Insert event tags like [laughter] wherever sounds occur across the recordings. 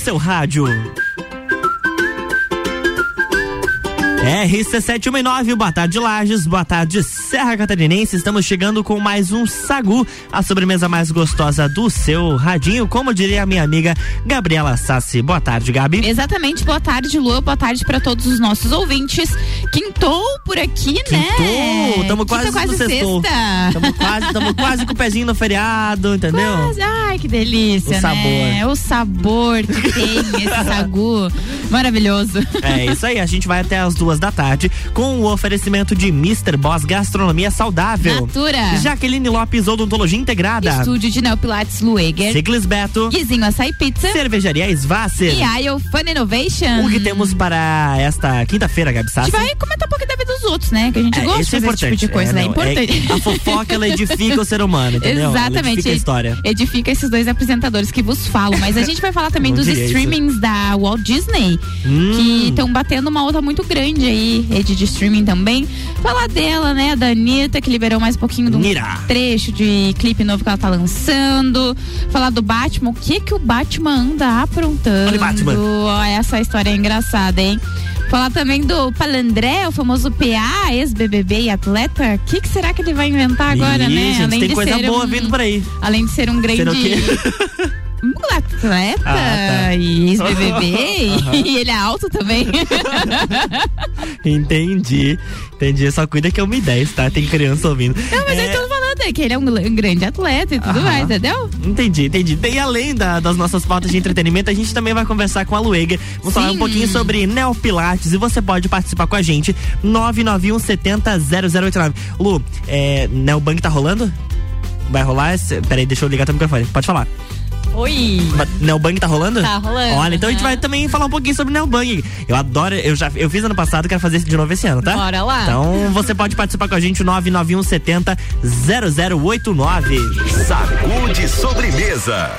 seu rádio. RC719, boa tarde Lages, boa tarde Serra Catarinense. Estamos chegando com mais um Sagu, a sobremesa mais gostosa do seu radinho, como diria a minha amiga Gabriela Sassi. Boa tarde, Gabi. Exatamente, boa tarde, Lua, boa tarde para todos os nossos ouvintes. Quintou por aqui, né? Quintou, tamo quase, quase no sextou. sexta. Tamo quase, tamo quase com o pezinho no feriado, entendeu? Quase. Ai, que delícia, O sabor. né? O sabor que tem esse [laughs] Sagu. Maravilhoso. É isso aí, a gente vai até as duas da tarde com o oferecimento de Mr. Boss Gastronomia Saudável. Natura. Jaqueline Lopes Odontologia Integrada. Estúdio de Neopilates Lueger. Ciclis Beto. Guizinho Açaí Pizza. Cervejaria Svasser. E a Fun Innovation. O que temos para esta quinta-feira, Gabi A Sassi? gente vai comentar um pouquinho da vida dos outros, né? Que a gente É, gosta de é fazer esse tipo de coisa, É, né? É não, importante. é- a fofoca, ela edifica o ser humano, entendeu? Ela Exatamente. edifica a história. Edifica esses dois apresentadores que vos falam. Mas a gente vai falar também [laughs] dos diria isso. streamings da Walt Disney, Hum. que estão batendo uma outra muito grande aí, rede de streaming também. Falar dela, né, da Anitta, que liberou mais um pouquinho um Nira. trecho de clipe novo que ela tá lançando. Falar do Batman, o que que o Batman anda aprontando. Olha Batman. Ó, Essa história é engraçada, hein? Falar também do Palandré, o famoso PA, ex-BBB e atleta. O que, que será que ele vai inventar agora, Ih, né? gente, tem de coisa ser boa um- vindo por aí. Além de ser um grande. Ser? [laughs] Um atleta Ah, tá. e ex-BBB e ele é alto também. [laughs] Entendi. Entendi. Só cuida que é uma ideia, tá? Tem criança ouvindo. Não, mas É, eu falando é que ele é um, um grande atleta e tudo mais, entendeu? Entendi, entendi. E além da- das nossas pautas de entretenimento, a gente também vai conversar com a Luega. Vamos falar um Sim. pouquinho sobre Neopilates e você pode participar com a gente. 991 70 0089. Lu, é, Neobank tá rolando? Vai rolar? Peraí, deixa eu ligar teu microfone. Pode falar. Oi. Ba- Neobank tá rolando? Tá rolando, Olha, então a gente né? vai também falar um pouquinho sobre Neobank. Eu adoro, eu já eu fiz ano passado, quero fazer de novo esse ano, tá? Bora lá. Então você pode participar com a gente, 991 70 0089. Sacude sobremesa.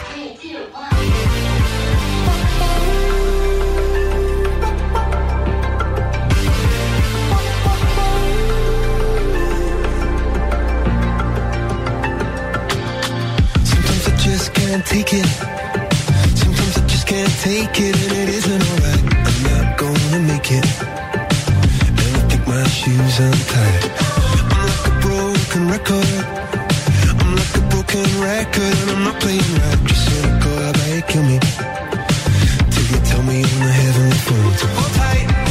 Can't take it. Sometimes I just can't take it, and it isn't alright. I'm not gonna make it. And I think my shoes untied. I'm like a broken record. I'm like a broken record, and I'm not playing right. Just about you kill me? Till you tell me on the heavenly phone to hold tight.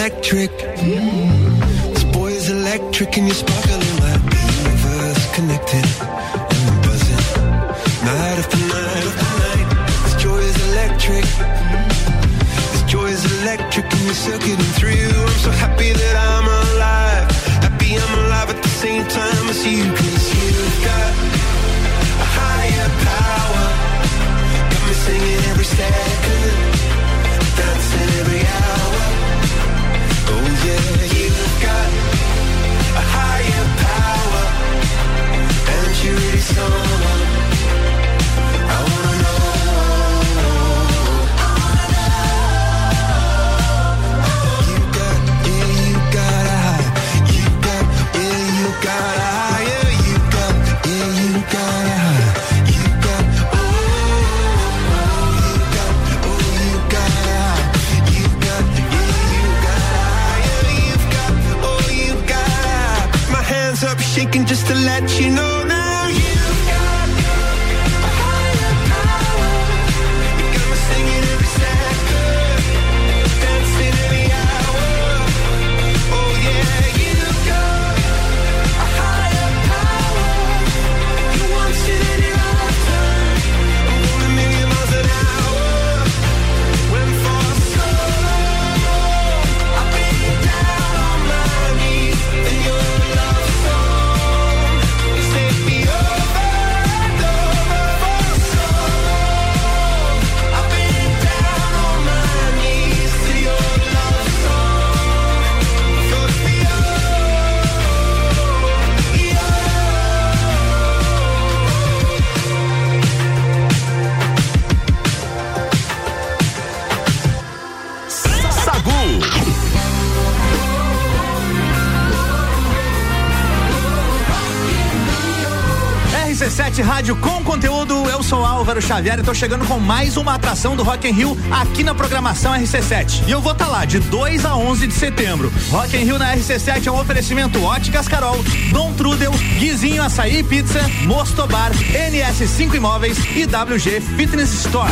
electric. Mm. This boy is electric, and you're sparkling like the universe connected. And I'm buzzing. Night after night after night. This joy is electric. Mm. This joy is electric, and you're circuiting through. I'm so happy that I'm alive. Happy I'm alive at the same time as you, cause you've got a higher power. Got me singing every second, dancing every hour. Someone. I wanna hands just to let you know Álvaro Xavier e tô chegando com mais uma atração do Rock in Rio aqui na programação RC7. E eu vou estar tá lá de 2 a 11 de setembro. Rock in Rio na RC7 é um oferecimento Óticas Carol, Dom Trudel, Guizinho Açaí Pizza, Mostobar, NS5 Imóveis e WG Fitness Store.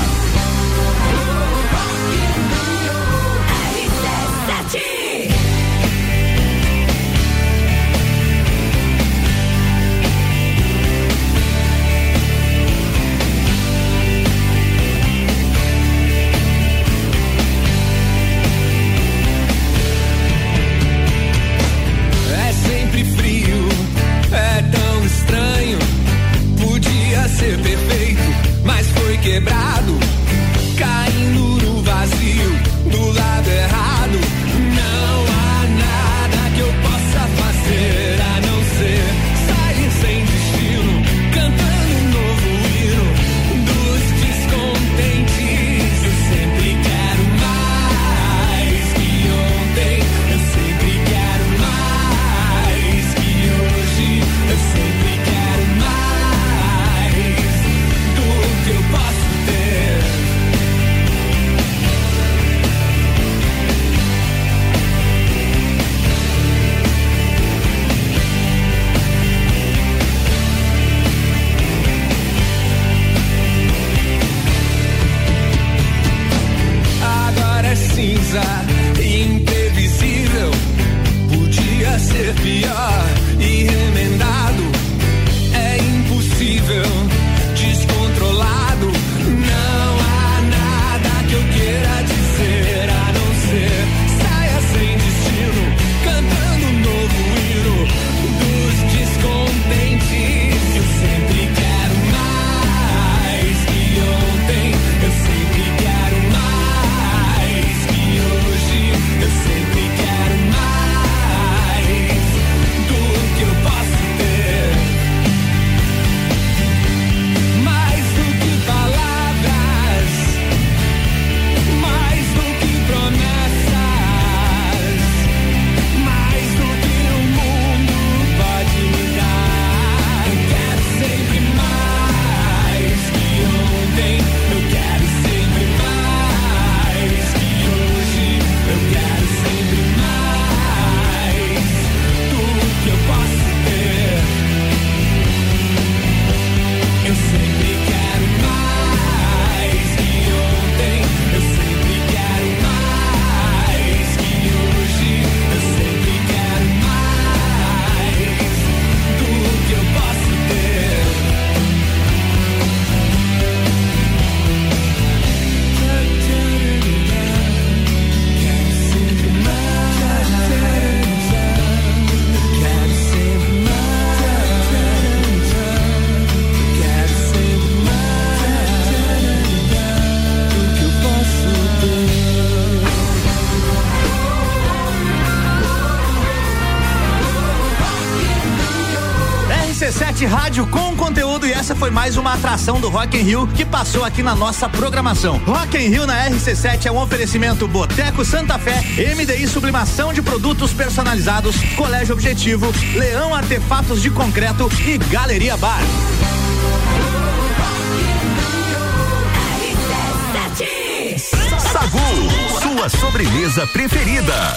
Mais uma atração do Rock in Rio que passou aqui na nossa programação. Rock in Rio na RC7 é um oferecimento Boteco Santa Fé, MDI Sublimação de Produtos Personalizados, Colégio Objetivo, Leão Artefatos de Concreto e Galeria Bar. Sagu, sua sobremesa preferida.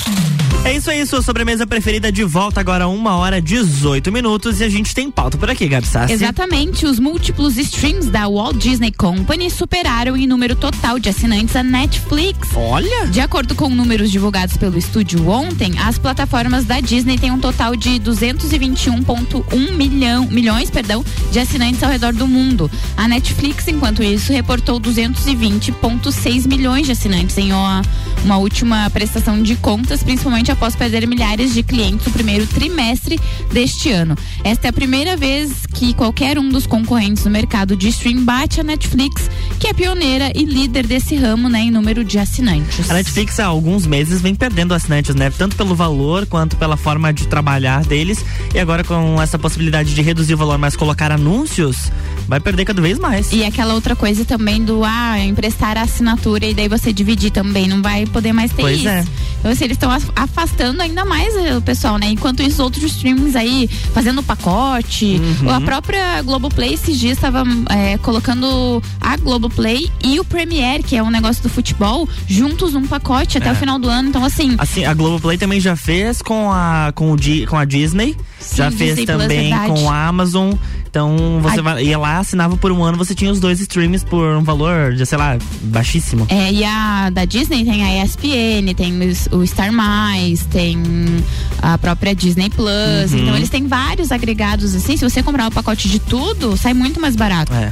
É isso aí, sua sobremesa preferida de volta agora uma hora 18 minutos e a gente tem pauta por aqui, Gabi Sassi. Exatamente, os múltiplos streams da Walt Disney Company superaram em número total de assinantes a Netflix. Olha! De acordo com números divulgados pelo estúdio ontem, as plataformas da Disney têm um total de 221,1 milhão, milhões perdão, de assinantes ao redor do mundo. A Netflix, enquanto isso, reportou 220,6 milhões de assinantes em uma, uma última prestação de contas, principalmente após perder milhares de clientes no primeiro trimestre deste ano. Esta é a primeira vez que qualquer um dos concorrentes no mercado de stream bate a Netflix, que é pioneira e líder desse ramo, né, em número de assinantes. A Netflix há alguns meses vem perdendo assinantes, né, tanto pelo valor quanto pela forma de trabalhar deles, e agora com essa possibilidade de reduzir o valor, mas colocar anúncios, vai perder cada vez mais. E aquela outra coisa também do ah, emprestar a assinatura e daí você dividir também, não vai poder mais ter Pois isso. é. Então, assim, eles estão af- afastando ainda mais eh, o pessoal, né? Enquanto isso, outros streamings aí fazendo pacote. Uhum. A própria Globoplay esses dias estava eh, colocando a Globoplay e o Premiere, que é um negócio do futebol, juntos num pacote até É. o final do ano. Então, assim, Assim, a Globoplay também já fez com a, com o com a Disney, Sim, já Disney fez Plus, também com a Amazon. Então você A- vai, ia lá, assinava por um ano, você tinha os dois streams por um valor de, sei lá, baixíssimo. É, e a da Disney tem a ESPN, tem o, o Star Mais, tem a própria Disney Plus. Uhum. Então eles têm vários agregados assim. Se você comprar um pacote de tudo, sai muito mais barato. É.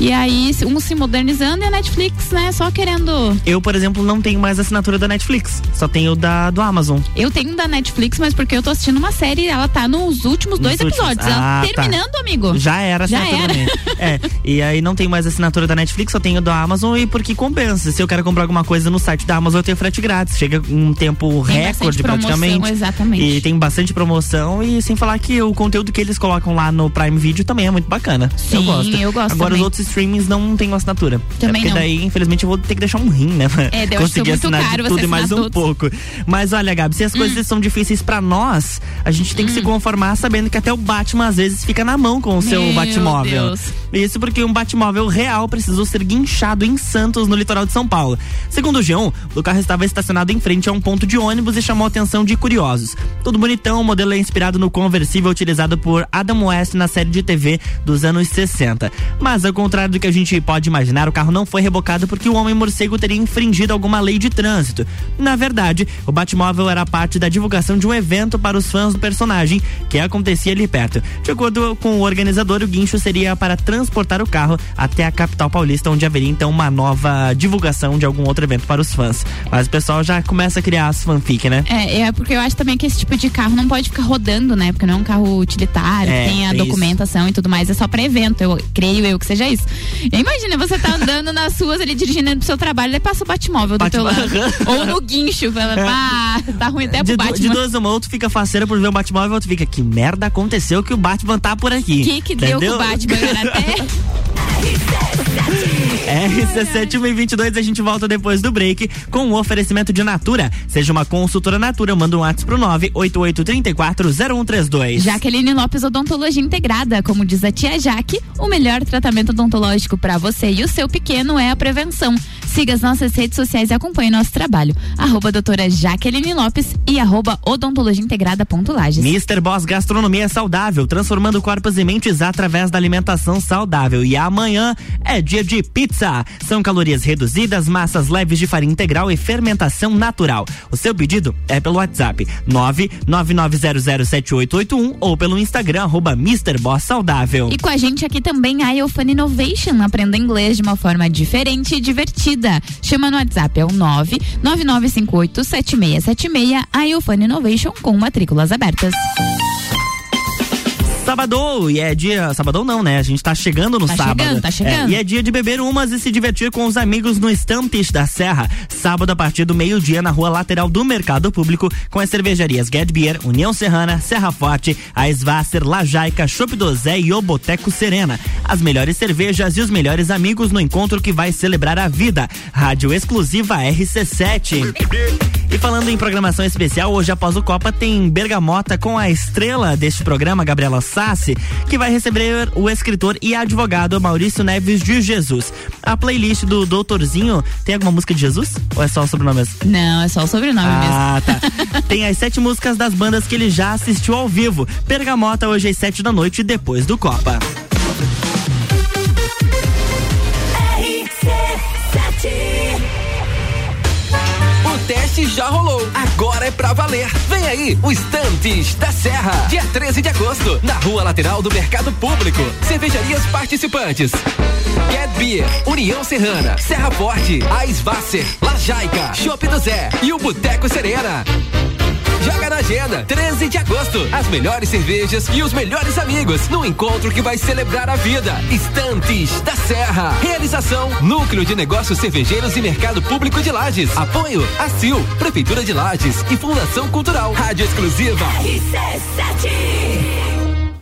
E aí, um se modernizando e a Netflix, né, só querendo. Eu, por exemplo, não tenho mais assinatura da Netflix, só tenho da do Amazon. Eu tenho da Netflix, mas porque eu tô assistindo uma série, ela tá nos últimos Nos dois últimos. episódios. Ah, ela tá. terminando, amigo. Já era Já assinatura era. [laughs] É, e aí não tenho mais assinatura da Netflix, só tenho da Amazon e porque compensa. Se eu quero comprar alguma coisa no site da Amazon, eu tenho frete grátis. Chega um tempo Tem recorde promoção, praticamente. exatamente. E tem bastante promoção e sem falar que o conteúdo que eles colocam lá no Prime Video também é muito bacana. eu Sim, gosto. eu gosto Agora também. os outros streamings não tenho assinatura. Também é porque não. daí, infelizmente, eu vou ter que deixar um rim, né? É, daí eu acho que é Conseguir assinar caro tudo e mais assinar um todos. pouco. Mas olha, Gabi, se as coisas são difíceis pra nós, a gente tem que Hum. se conformar sabendo que até o Batman às vezes fica na mão com o seu Meu Batmóvel. Deus. Isso porque um Batmóvel real precisou ser guinchado em Santos, no litoral de São Paulo. Segundo o G1, o carro estava estacionado em frente a um ponto de ônibus e chamou a atenção de curiosos. Tudo bonitão, o modelo é inspirado no conversível utilizado por Adam West na série de TV dos anos 60. Mas, ao contrário do que a gente pode imaginar, o carro não foi rebocado porque o homem morcego teria infringido alguma lei de trânsito. Na verdade, o Batmóvel era parte da divulgação de um evento para os fãs do personagem, que acontecia ali perto. De acordo com o organizador, o guincho seria para transportar o carro até a capital paulista, onde haveria então uma nova divulgação de algum outro evento para os fãs. Mas o pessoal já começa a criar as fanfic, né? É, é porque eu acho também que esse tipo de carro não pode ficar rodando, né? Porque não é um carro utilitário, É, tem a tem documentação e tudo mais, é só pra evento. Eu creio eu que seja isso. E imagina, você tá andando nas ruas ali dirigindo pro seu trabalho, daí passa o Batmóvel do teu lado. [laughs] Ou no guincho, fala, pá, tá ruim até de, pro du- de Batman. duas uma, outro fica faceira por ver o Batmóvel, outro fica, que merda aconteceu que o Batman tá por aqui. O que que deu com o Batman? [laughs] Até... [laughs] RC7122, a gente volta depois do break com o oferecimento de Natura. Seja uma consultora Natura, manda um WhatsApp pro 988340132. Jaqueline Lopes Odontologia Integrada, como diz a tia Jaque, o melhor tratamento odontológico para você e o seu pequeno é a prevenção. Siga as nossas redes sociais e acompanhe nosso trabalho. Arroba doutora Jaqueline Lopes e arroba odontologiaintegrada.lages. Mr. Boss Gastronomia Saudável, transformando corpos e mentes através da alimentação saudável. E amanhã é dia de pizza. São calorias reduzidas, massas leves de farinha integral e fermentação natural. O seu pedido é pelo WhatsApp 999007881 ou pelo Instagram arroba Saudável. E com a gente aqui também a Iofan Innovation, aprenda inglês de uma forma diferente e divertida. Chama no WhatsApp, é o 999587676, a Iofan Innovation com matrículas abertas. Sabadou, e é dia. Sabadão não, né? A gente tá chegando no Tá sábado. chegando, tá chegando. É, e é dia de beber umas e se divertir com os amigos no Stampis da Serra. Sábado a partir do meio-dia na rua lateral do Mercado Público, com as cervejarias Get Beer, União Serrana, Serra Forte, a Svasser, Lajaica, Chopp do Zé e o Boteco Serena. As melhores cervejas e os melhores amigos no encontro que vai celebrar a vida. Rádio exclusiva RC7. E falando em programação especial, hoje após o Copa tem Bergamota com a estrela deste programa, Gabriela Sassi, que vai receber o escritor e advogado Maurício Neves de Jesus. A playlist do Doutorzinho tem alguma música de Jesus? Ou é só o sobrenome mesmo? Não, é só o sobrenome mesmo. Ah, tá. [laughs] Tem as sete músicas das bandas que ele já assistiu ao vivo. Bergamota hoje às sete da noite, depois do Copa. Teste já rolou. Agora é pra valer. Vem aí, o Estantes da Serra. Dia 13 de agosto, na rua lateral do Mercado Público. Cervejarias participantes. Get Beer, União Serrana, Serra Forte, Aisvasser, Lajaica, Chopp do Zé e o Boteco Serena. Joga na agenda, 13 de agosto. As melhores cervejas e os melhores amigos no encontro que vai celebrar a vida. Estantes da Serra. Realização: Núcleo de Negócios Cervejeiros e Mercado Público de Lages. Apoio: ACIL, Prefeitura de Lages e Fundação Cultural. Rádio Exclusiva.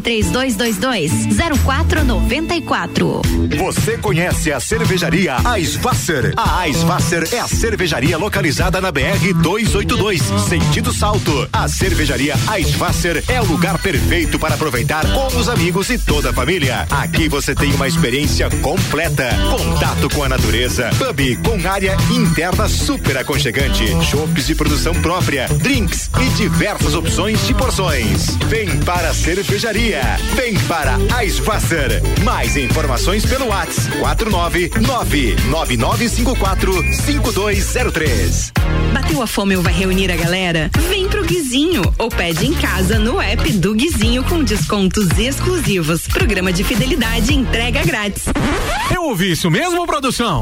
3222 0494. Você conhece a cervejaria Eisvasser? A Eisvasser é a cervejaria localizada na BR 282, sentido Salto. A cervejaria Eisvasser é o lugar perfeito para aproveitar com os amigos e toda a família. Aqui você tem uma experiência completa, contato com a natureza, pub com área interna super aconchegante, chopes de produção própria, drinks e diversas opções de porções. Vem para a cervejaria, vem para Eisvasser. Mais informações pelo WhatsApp 49999545203. Bateu a fome ou vai reunir a galera? Vem pro Guizinho ou pede em casa no app do Guizinho com descontos exclusivos. Programa de fidelidade entrega grátis. Eu ouvi isso mesmo, produção?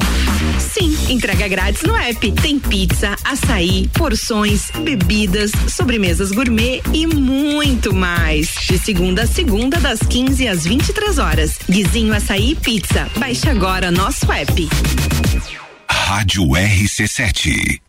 Sim, entrega grátis no app. Tem pizza, açaí, porções, bebidas, sobremesas gourmet e muito mais. De segunda a segunda, das 15 às 23 horas. Guizinho Açaí e Pizza. Baixe agora nosso app. Rádio RC7.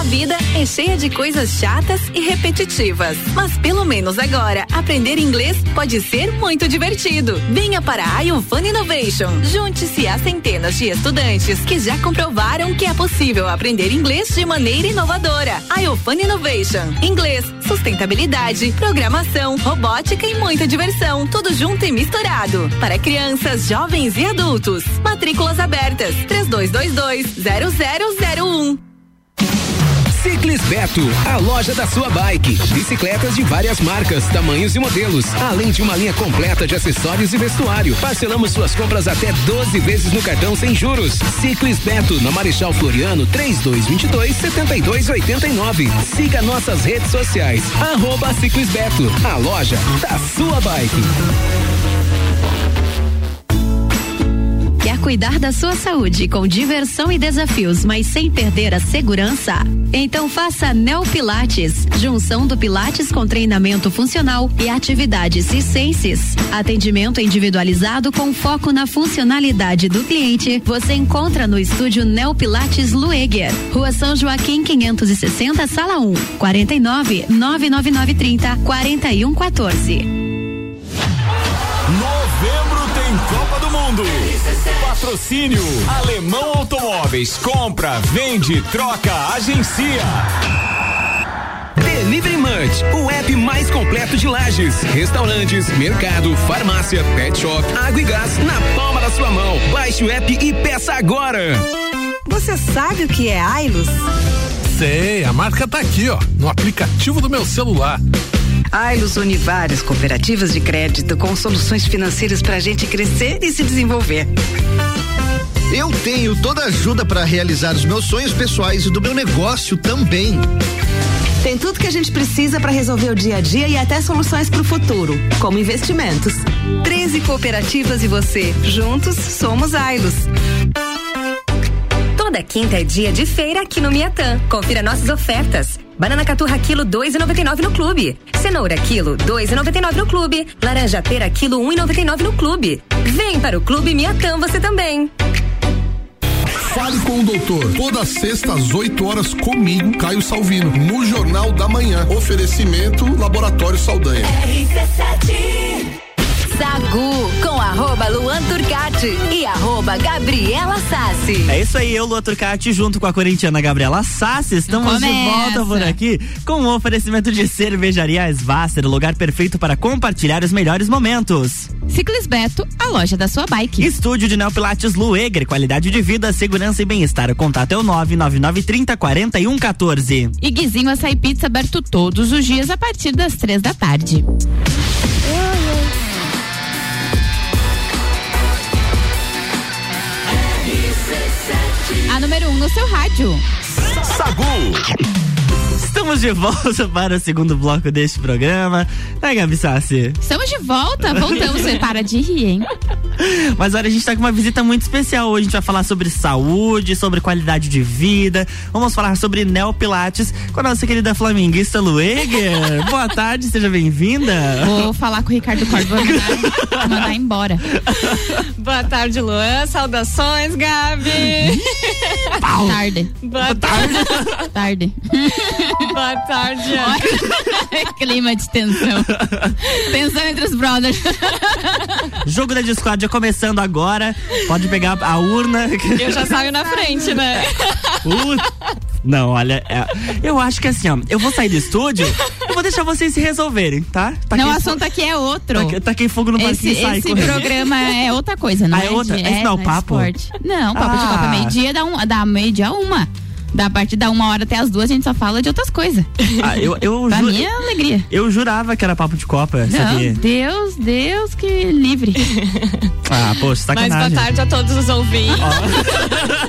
A vida é cheia de coisas chatas e repetitivas, mas pelo menos agora aprender inglês pode ser muito divertido. Venha para a iFun Innovation. Junte-se a centenas de estudantes que já comprovaram que é possível aprender inglês de maneira inovadora. iFun Innovation. Inglês, sustentabilidade, programação, robótica e muita diversão. Tudo junto e misturado. Para crianças, jovens e adultos. Matrículas abertas. 3222 0001. Ciclis Beto, a loja da sua bike. Bicicletas de várias marcas, tamanhos e modelos, além de uma linha completa de acessórios e vestuário. Parcelamos suas compras até 12 vezes no cartão sem juros. Ciclis Beto, na Marechal Floriano, 3222 7289. Siga nossas redes sociais. Arroba Ciclis Beto, a loja da sua bike. Cuidar da sua saúde com diversão e desafios, mas sem perder a segurança? Então faça Neo Pilates, junção do Pilates com treinamento funcional e atividades circenses. Atendimento individualizado com foco na funcionalidade do cliente. Você encontra no estúdio Neo Pilates Lueger, Rua São Joaquim 560, sala 1, 49 99930 4114. Mundo. Patrocínio Alemão Automóveis. Compra, vende, troca, agencia. Delivery Munch, o app mais completo de lajes, restaurantes, mercado, farmácia, pet shop, água e gás na palma da sua mão. Baixe o app e peça agora. Você sabe o que é Ailos? Sei, a marca tá aqui, ó, no aplicativo do meu celular. Ailos une várias cooperativas de crédito com soluções financeiras para a gente crescer e se desenvolver. Eu tenho toda a ajuda para realizar os meus sonhos pessoais e do meu negócio também. Tem tudo que a gente precisa para resolver o dia a dia e até soluções para o futuro, como investimentos. 13 cooperativas e você. Juntos somos Ailos. Toda quinta é dia de feira aqui no Miatã. Confira nossas ofertas. Banana caturra quilo 2,99 no clube. Cenoura quilo 2,99 no clube. Laranja pera quilo 1,99 no clube. Vem para o clube Miatã você também. Fale com o doutor. Toda sexta às 8 horas comigo, Caio Salvino, no Jornal da Manhã. Oferecimento Laboratório Saldanha. Sagu com arroba Luan Turcati e arroba Gabriela Sassi. É isso aí, eu, Lua Turcati, junto com a corintiana Gabriela Sassi, estamos de Começa. volta por aqui com um oferecimento de cervejaria Svasser, o lugar perfeito para compartilhar os melhores momentos. Ciclis Beto, a loja da sua bike. Estúdio de Neopilates Lueger, qualidade de vida, segurança e bem-estar. O contato é o 99930 4114. E Guizinho Açaí Pizza aberto todos os dias a partir das três da tarde. No seu rádio. Sagu. Estamos de volta [laughs] para o segundo bloco deste programa. Né, Gabi Sassi? Estamos de volta, voltamos. Você para de rir, hein? [laughs] Mas olha, a gente tá com uma visita muito especial hoje. A gente vai falar sobre saúde, sobre qualidade de vida. Vamos falar sobre neopilates com a nossa querida flamenguista Lueger. [laughs] Boa tarde, seja bem-vinda. Vou falar com o Ricardo Cordo, vou mandar, mandar embora. [laughs] Boa tarde, Luan. Saudações, Gabi. Tarde. Boa tarde. Tarde. Boa tarde. Clima de tensão. Tensão entre os brothers. Jogo da discórdia começando agora. Pode pegar a urna. Eu já saio na frente, né? Uh, não, olha, é, eu acho que assim, ó, eu vou sair do estúdio, eu vou deixar vocês se resolverem, tá? tá não, o assunto aqui é outro. Tá, tá quem fogo no parquinho esse, Esse correndo. programa é outra coisa, não Ah, é outra? De, Esse não é o papo? esporte. Não, papo de Ah. copa meio-dia dá, um, dá meio-dia uma. Da partir da uma hora até as duas a gente só fala de outras coisas. Ah, eu, eu, [laughs] pra ju- mim é alegria. eu jurava que era papo de Copa, Não, sabia? Deus, Deus que livre. [laughs] Ah, poxa, Mas sacanagem. boa tarde a todos os ouvintes. [laughs]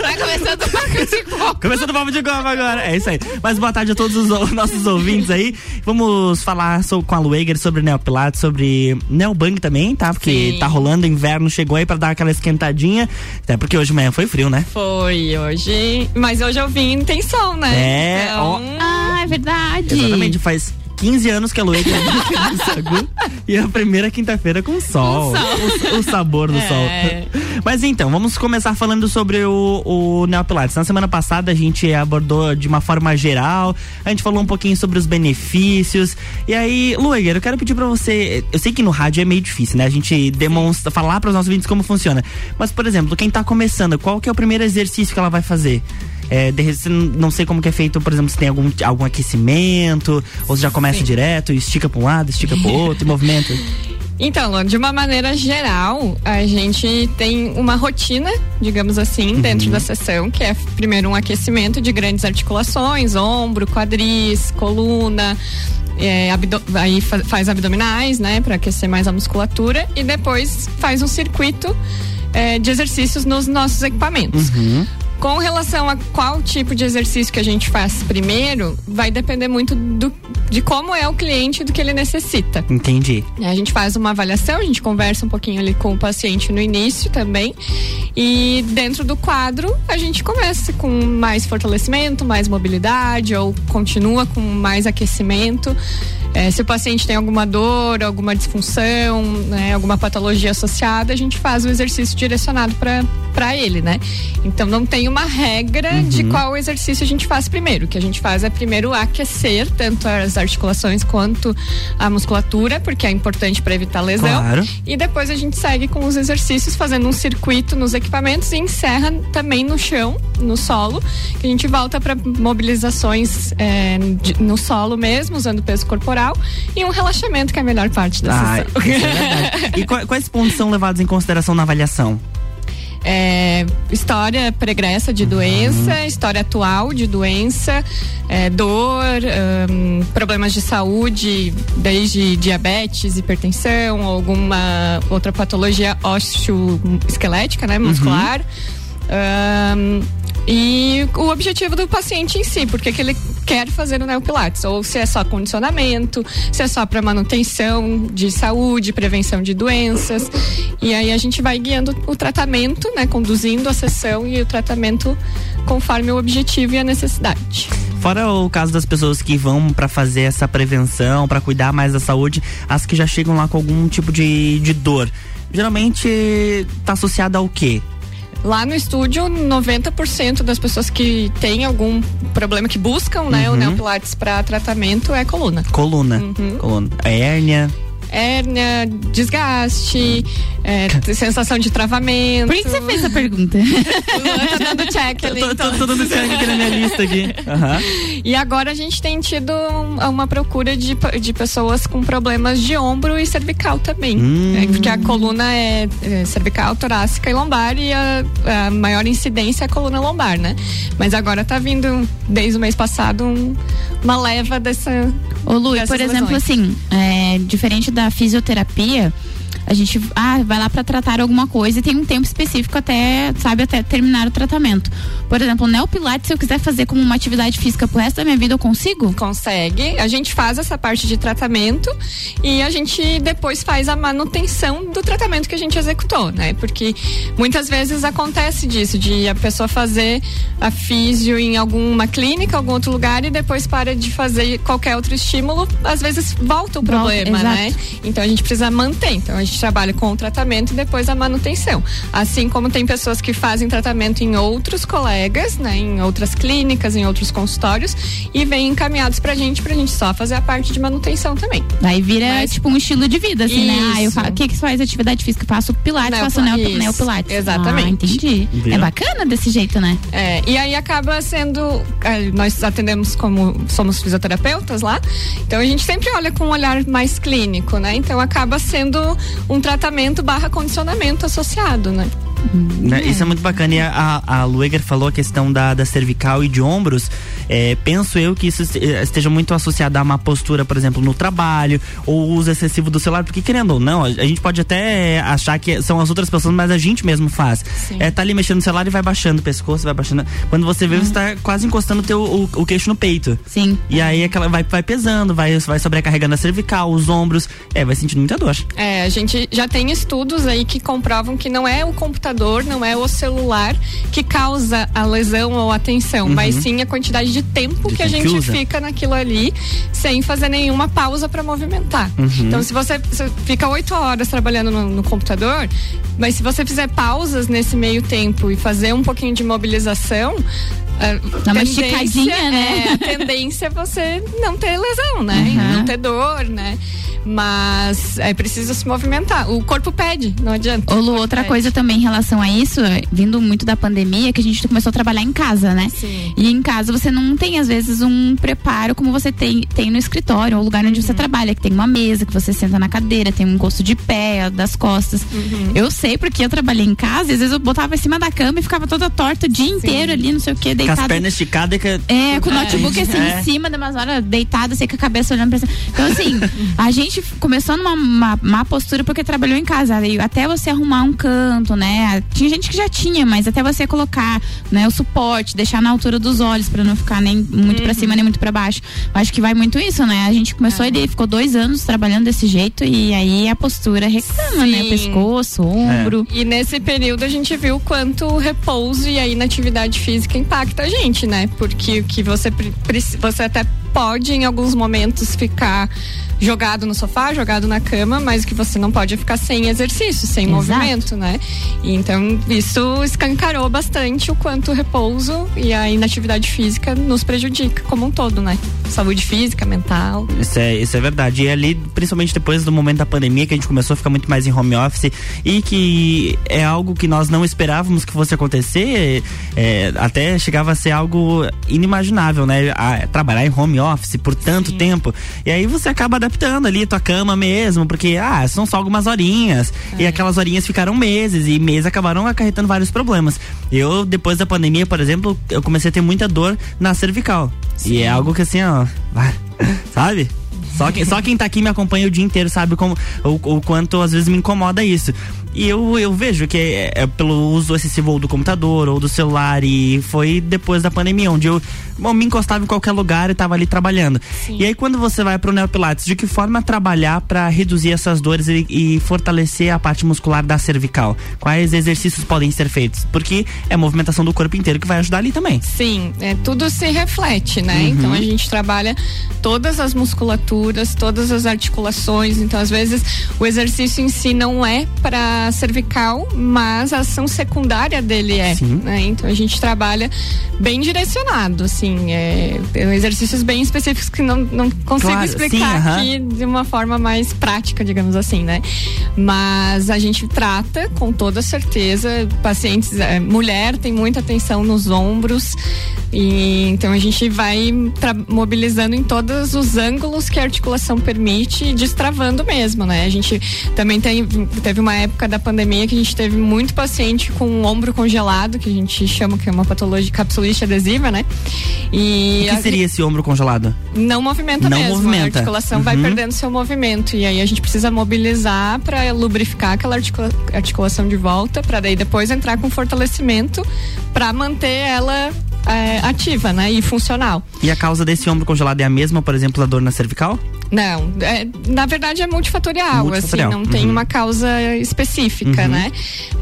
Tá começando o papo de copa. Começando o papo de Copa agora. É isso aí. Mas boa tarde a todos os nossos ouvintes aí. Vamos falar com a Lueger sobre Neopilates, sobre Neobang também, tá? Porque Sim. tá rolando inverno, chegou aí pra dar aquela esquentadinha. Até porque hoje manhã foi frio, né? Foi hoje. Mas hoje eu vim tem sol, né? É, Então, Ah, é verdade. Exatamente, faz 15 anos que a Lueger é [laughs] Sagu e a primeira quinta-feira com sol. O, o sabor do É. sol. Mas então, vamos começar falando sobre o, o Neopilates. Na semana passada a gente abordou de uma forma geral, a gente falou um pouquinho sobre os benefícios. E aí, Lueger, eu quero pedir pra você. Eu sei que no rádio é meio difícil, né? A gente demonstra, falar para os nossos ouvintes como funciona. Mas, por exemplo, quem tá começando, qual que é o primeiro exercício que ela vai fazer? É, de não sei como que é feito, por exemplo, se tem algum, algum aquecimento, ou se já começa direto, estica pra um lado, estica pro outro, e movimenta. [laughs] Então, de uma maneira geral, a gente tem uma rotina, digamos assim, Uhum. dentro da sessão, que é primeiro um aquecimento de grandes articulações, ombro, quadris, coluna. é, aí fa- faz abdominais, né, para aquecer mais a musculatura e depois faz um circuito é, de exercícios nos nossos equipamentos. Uhum. Com relação a qual tipo de exercício que a gente faz primeiro, vai depender muito do, de como é o cliente e do que ele necessita. Entendi. A gente faz uma avaliação, a gente conversa um pouquinho ali com o paciente no início também. E dentro do quadro, a gente começa com mais fortalecimento, mais mobilidade, ou continua com mais aquecimento. É, se o paciente tem alguma dor, alguma disfunção, né, alguma patologia associada, a gente faz o exercício direcionado para ele, né? Então não tem uma regra de qual exercício a gente faz primeiro. O que a gente faz é primeiro aquecer tanto as articulações quanto a musculatura, porque é importante para evitar lesão. Claro. E depois a gente segue com os exercícios, fazendo um circuito nos equipamentos e encerra também no chão, no solo. Que a gente volta para mobilizações é, de- no solo mesmo, usando peso corporal. E um relaxamento, que é a melhor parte da Ah, sessão. é verdade. E [laughs] qua- quais pontos são levados em consideração na avaliação? É, história pregressa de doença, história atual de doença, é, dor, ahn, problemas de saúde, desde diabetes, hipertensão, alguma outra patologia osteoesquelética, né, muscular. Ahn, e o objetivo do paciente em si, porque que ele quer fazer o neopilates, ou se é só condicionamento, se é só para manutenção de saúde, prevenção de doenças. E aí a gente vai guiando o tratamento, né, conduzindo a sessão e o tratamento conforme o objetivo e a necessidade. Fora o caso das pessoas que vão pra fazer essa prevenção, pra cuidar mais da saúde, as que já chegam lá com algum tipo de, de dor, geralmente tá associada ao quê? Lá no estúdio, 90% das pessoas que têm algum problema que buscam, né, o Uhum. neopilates para tratamento é coluna. Coluna. Uhum. Coluna. hérnia. Hérnia, desgaste, é, [laughs] sensação de travamento. Por que que você fez a pergunta? Luan tá dando check ali. Tô, tô, então. tô dando check aqui na minha lista aqui. Aham. E agora a gente tem tido um- uma procura de, de pessoas com problemas de ombro e cervical também. Hum. É, porque a coluna é, é cervical, torácica e lombar e a, a maior incidência é a coluna lombar, né? Mas agora tá vindo, desde o mês passado, um- uma leva dessa. Ô Lu, por exemplo, lesões. assim, é, diferente da fisioterapia, a gente ah, vai lá para tratar alguma coisa e tem um tempo específico até, sabe, até terminar o tratamento. Por exemplo, o Neopilates, se eu quiser fazer como uma atividade física pro resto da minha vida, eu consigo? Consegue. A gente faz essa parte de tratamento e a gente depois faz a manutenção do tratamento que a gente executou, né? Porque muitas vezes acontece disso, de a pessoa fazer a físio em alguma clínica, algum outro lugar e depois para de fazer qualquer outro estímulo, às vezes volta o problema, né? Então a gente precisa manter. Então a gente trabalha com o tratamento e depois a manutenção. Assim como tem pessoas que fazem tratamento em outros colegas, né? Em outras clínicas, em outros consultórios e vêm encaminhados pra gente, pra gente só fazer a parte de manutenção também. Aí vira tipo um estilo de vida, assim, né? Ah, eu Isso. faço, o que que faz atividade física? Faço pilates, faço neo, Isso, neopilates. Exatamente. Ah, entendi. Viu? É bacana desse jeito, né? É, e aí acaba sendo. eh, Nós atendemos como somos fisioterapeutas lá, então a gente sempre olha com um olhar mais clínico, né? Então acaba sendo um tratamento barra condicionamento associado, né? Né, Isso é muito bacana. E a, a Lueger falou a questão da, da cervical e de ombros. É, penso eu que isso este- esteja muito associado a uma postura, por exemplo, no trabalho, ou uso excessivo do celular, porque querendo ou não, a, a gente pode até achar que são as outras pessoas, mas a gente mesmo faz. É, tá ali mexendo no celular e vai baixando o pescoço, vai baixando. Quando você vê, você tá quase encostando o, teu, o, o queixo no peito. Sim. E aí aquela vai, vai pesando, vai, vai sobrecarregando a cervical, os ombros. É, vai sentindo muita dor. É, a gente já tem estudos aí que comprovam que não é o computador, não é o celular que causa a lesão ou a tensão, Uhum. mas sim a quantidade de tempo De que a gente usa. fica naquilo ali sem fazer nenhuma pausa para movimentar. Uhum. Então, se você, você fica oito horas trabalhando no, no computador, mas se você fizer pausas nesse meio tempo e fazer um pouquinho de mobilização, Dá uma esticadinha, né? é, a tendência é você não ter lesão, né? Uhum. Não ter dor, né? Mas é preciso se movimentar. O corpo pede, não adianta. Ô Lu, outra coisa também em relação a isso, vindo muito da pandemia, que a gente começou a trabalhar em casa, né? Sim. E em casa você não tem, às vezes, um preparo como você tem, tem no escritório, ou lugar onde Uhum. você trabalha, que tem uma mesa, que você senta na cadeira, tem um gosto de pé, das costas. Uhum. Eu sei porque eu trabalhei em casa, e às vezes eu botava em cima da cama e ficava toda torta o dia inteiro ali, não sei o que, Com deitada. as pernas esticadas. Que... É, com o notebook assim É. em cima, de umas horas deitada, assim, com a cabeça olhando pra cima. Então, assim, a gente começou numa uma, má postura porque trabalhou em casa. Aí, Até você arrumar um canto, né? Tinha gente que já tinha, mas até você colocar né, o suporte, deixar na altura dos olhos pra não ficar nem muito pra cima nem muito pra baixo. Eu Acho que vai muito isso, né? A gente começou ele ficou dois anos trabalhando desse jeito e aí a postura reclama, né? Sim. Pescoço, ombro. E nesse período a gente viu quanto o repouso e a inatividade física impacta a gente, né? Porque o que você você até pode em alguns momentos ficar jogado no sofá, jogado na cama, mas o que você não pode ficar sem exercício, sem Exato. movimento, né? Então isso escancarou bastante o quanto o repouso e a inatividade física nos prejudica como um todo, né? Saúde física, mental. Isso é, isso é verdade. E ali, principalmente depois do momento da pandemia, que a gente começou a ficar muito mais em home office e que é algo que nós não esperávamos que fosse acontecer, é, até chegava a ser algo inimaginável, né? A- trabalhar em home office por tanto tempo. E aí você acaba adaptando ali tua cama mesmo, porque, ah, são só algumas horinhas. E aquelas horinhas ficaram meses e meses acabaram acarretando vários problemas. Eu, depois da pandemia, por exemplo, eu comecei a ter muita dor na cervical. E é algo que assim, ó, [laughs] sabe? Só quem, só quem tá aqui me acompanha o dia inteiro sabe como, o, o quanto às vezes me incomoda isso. E eu, eu vejo que é, é pelo uso excessivo ou do computador ou do celular. E foi depois da pandemia, onde eu, bom, me encostava em qualquer lugar e tava ali trabalhando. E aí, quando você vai pro Neopilates, de que forma trabalhar para reduzir essas dores e, e fortalecer a parte muscular da cervical? Quais exercícios podem ser feitos? Porque é a movimentação do corpo inteiro que vai ajudar ali também. Sim, é, tudo se reflete, né? Uhum. Então a gente trabalha todas as musculaturas, todas as articulações. Então, às vezes, o exercício em si não é para cervical, mas a ação secundária dele é. né? Então a gente trabalha bem direcionado, assim, é, tem exercícios bem específicos que não, não consigo Claro, explicar sim, aqui de uma forma mais prática, digamos assim, né? Mas a gente trata com toda certeza pacientes, é, mulher tem muita tensão nos ombros e então a gente vai mobilizando em todos os ângulos que a articulação permite, destravando mesmo, né? A gente também tem, teve uma época da pandemia que a gente teve muito paciente com o ombro congelado, que a gente chama que é uma patologia capsulite adesiva, né? E O que seria esse ombro congelado? não movimenta Não mesmo. movimenta. A articulação vai Uhum. perdendo seu movimento. E aí a gente precisa mobilizar para lubrificar aquela articula- articulação de volta, para daí depois entrar com fortalecimento para manter ela é, ativa, né? E funcional. E a causa desse ombro congelado é a mesma, por exemplo, da dor na cervical? Não, é, na verdade é multifatorial, Multifatorial, assim, não tem uhum. uma causa específica, Uhum. né?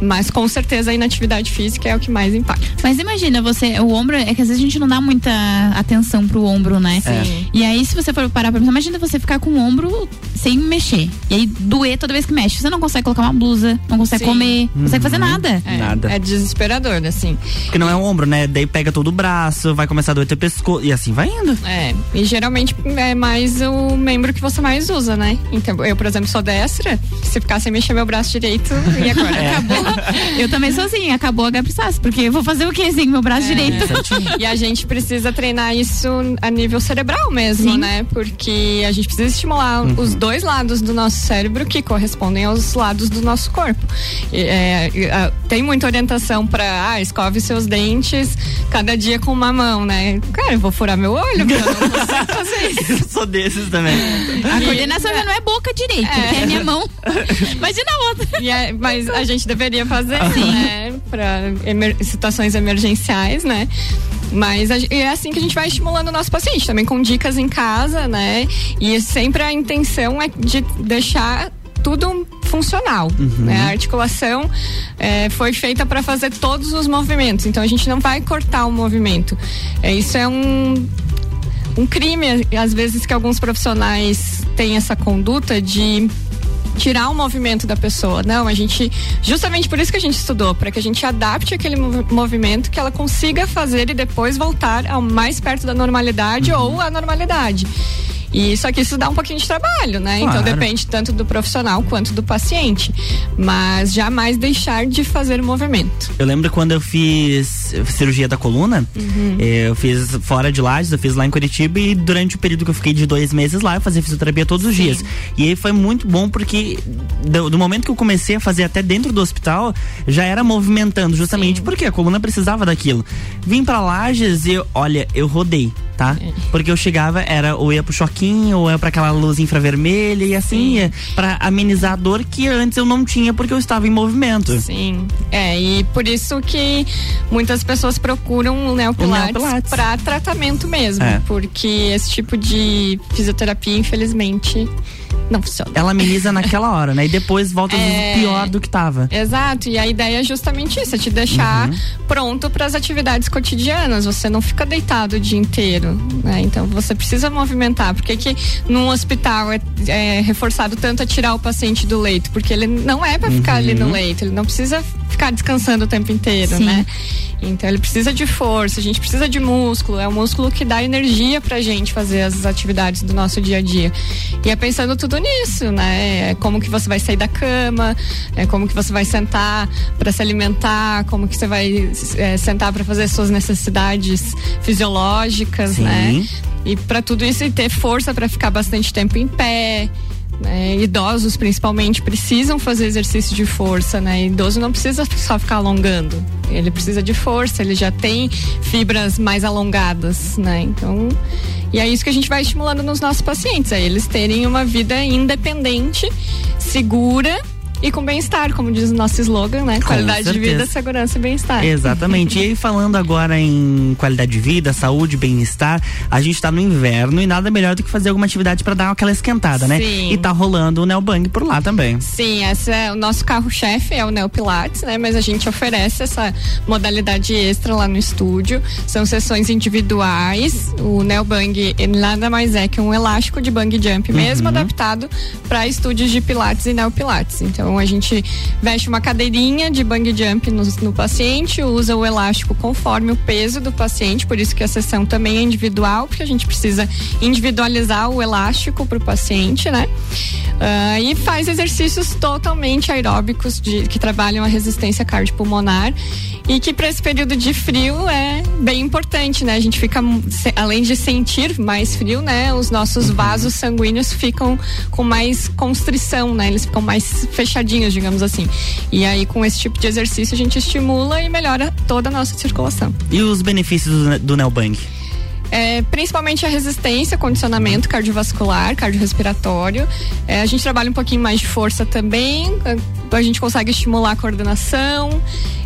Mas com certeza a inatividade física é o que mais impacta. Mas imagina, você, o ombro, é que às vezes a gente não dá muita atenção pro ombro, né? Sim. E aí, se você for parar pra pensar, imagina você ficar com o ombro sem mexer. E aí doer toda vez que mexe. Você não consegue colocar uma blusa, não consegue Sim. comer, não consegue fazer Uhum. nada. É, Nada. É desesperador, assim. Porque não é o ombro, né? Daí pega todo o braço, vai começar a doer teu pescoço e assim vai indo. É, e geralmente é mais o membro que você mais usa, né? Então, eu, por exemplo, sou destra, se ficar sem mexer meu braço direito, e agora? É. Acabou. Eu também sou assim, acabou a Gabriças, porque eu vou fazer o que sem meu braço É. direito? E a gente precisa treinar isso a nível cerebral mesmo, Sim. né? Porque a gente precisa estimular Uhum. os dois lados do nosso cérebro que correspondem aos lados do nosso corpo. E, é, tem muita orientação para ah, escove seus dentes cada dia com uma mão, né? Cara, eu vou furar meu olho, porque eu não consigo fazer isso. [laughs] Eu sou desses também. A coordenação já não é boca direita, É. é minha mão. Imagina a outra. E é- mas a gente deveria fazer, né? Para situações emergenciais, né? Mas a é assim que a gente vai estimulando o nosso paciente, também com dicas em casa, né? E sempre a intenção é de deixar tudo funcional. Né? A articulação é, foi feita para fazer todos os movimentos, então a gente não vai cortar o movimento. É, isso é um um crime, às vezes, que alguns profissionais têm essa conduta de tirar o movimento da pessoa. Não, a gente, justamente por isso que a gente estudou, para que a gente adapte aquele movi- movimento que ela consiga fazer e depois voltar ao mais perto da normalidade ou à normalidade. E só que isso dá um pouquinho de trabalho, né? Então Claro. depende tanto do profissional quanto do paciente. Mas jamais deixar de fazer o movimento. Eu lembro quando eu fiz cirurgia da coluna, Uhum. eh, eu fiz fora de Lages, eu fiz lá em Curitiba e durante o período que eu fiquei de dois meses lá, eu fazia fisioterapia todos os dias. E aí foi muito bom porque do, do momento que eu comecei a fazer até dentro do hospital, já era movimentando, justamente porque a coluna precisava daquilo. Vim pra Lages e, olha, eu rodei. Tá? É. Porque eu chegava, era ou ia pro choquinho, ou ia pra aquela luz infravermelha e assim ia, pra amenizar a dor que antes eu não tinha porque eu estava em movimento. Sim. É, e por isso que muitas pessoas procuram o neopilates, neopilates. para tratamento mesmo. É. Porque esse tipo de fisioterapia, infelizmente, não funciona. Ela ameniza naquela hora, né? E depois volta É. pior do que tava. Exato, e a ideia é justamente isso, é te deixar Uhum. pronto para as atividades cotidianas. Você não fica deitado o dia inteiro, né? Então você precisa movimentar. Por que, que num hospital é, é reforçado tanto a tirar o paciente do leito? Porque ele não é para ficar ali no Uhum. leito, ele não precisa ficar descansando o tempo inteiro, Sim. né? Então ele precisa de força, a gente precisa de músculo, é o músculo que dá energia pra gente fazer as atividades do nosso dia a dia. E é pensando tudo nisso, né? É como que você vai sair da cama, é como que você vai sentar para se alimentar, como que você vai é, sentar para fazer suas necessidades fisiológicas, Sim. né? E para tudo isso e ter força para ficar bastante tempo em pé. Né? Idosos, principalmente, precisam fazer exercício de força, né? Idoso não precisa só ficar alongando. Ele precisa de força, ele já tem fibras mais alongadas, né? Então, e é isso que a gente vai estimulando nos nossos pacientes, é eles terem uma vida independente, segura e com bem-estar, como diz o nosso slogan, né? Com Qualidade de certeza. vida, segurança e bem-estar. Exatamente. e aí, falando agora em qualidade de vida, saúde, bem-estar, a gente tá no inverno e nada melhor do que fazer alguma atividade pra dar aquela esquentada, né? Sim. E tá rolando o Neobang por lá também. Sim, esse é o nosso carro-chefe, é o Neo Pilates, né? Mas a gente oferece essa modalidade extra lá no estúdio. São sessões individuais. O Neo Bang ele nada mais é que um elástico de bang jump, mesmo Uhum. adaptado para estúdios de Pilates e Neo Pilates. Então a gente veste uma cadeirinha de bang jump no, no paciente, usa o elástico conforme o peso do paciente, por isso que a sessão também é individual, porque a gente precisa individualizar o elástico para o paciente, né? Ah, e faz exercícios totalmente aeróbicos de, que trabalham a resistência cardiopulmonar e que para esse período de frio é bem importante, né? A gente fica além de sentir mais frio, né? Os nossos vasos sanguíneos ficam com mais constrição, né? Eles ficam mais fechadinhos, digamos assim. E aí com esse tipo de exercício a gente estimula e melhora toda a nossa circulação. E os benefícios do, do Neobang? É, principalmente a resistência, condicionamento cardiovascular, cardiorrespiratório. É, a gente trabalha um pouquinho mais de força também. A, gente consegue estimular a coordenação.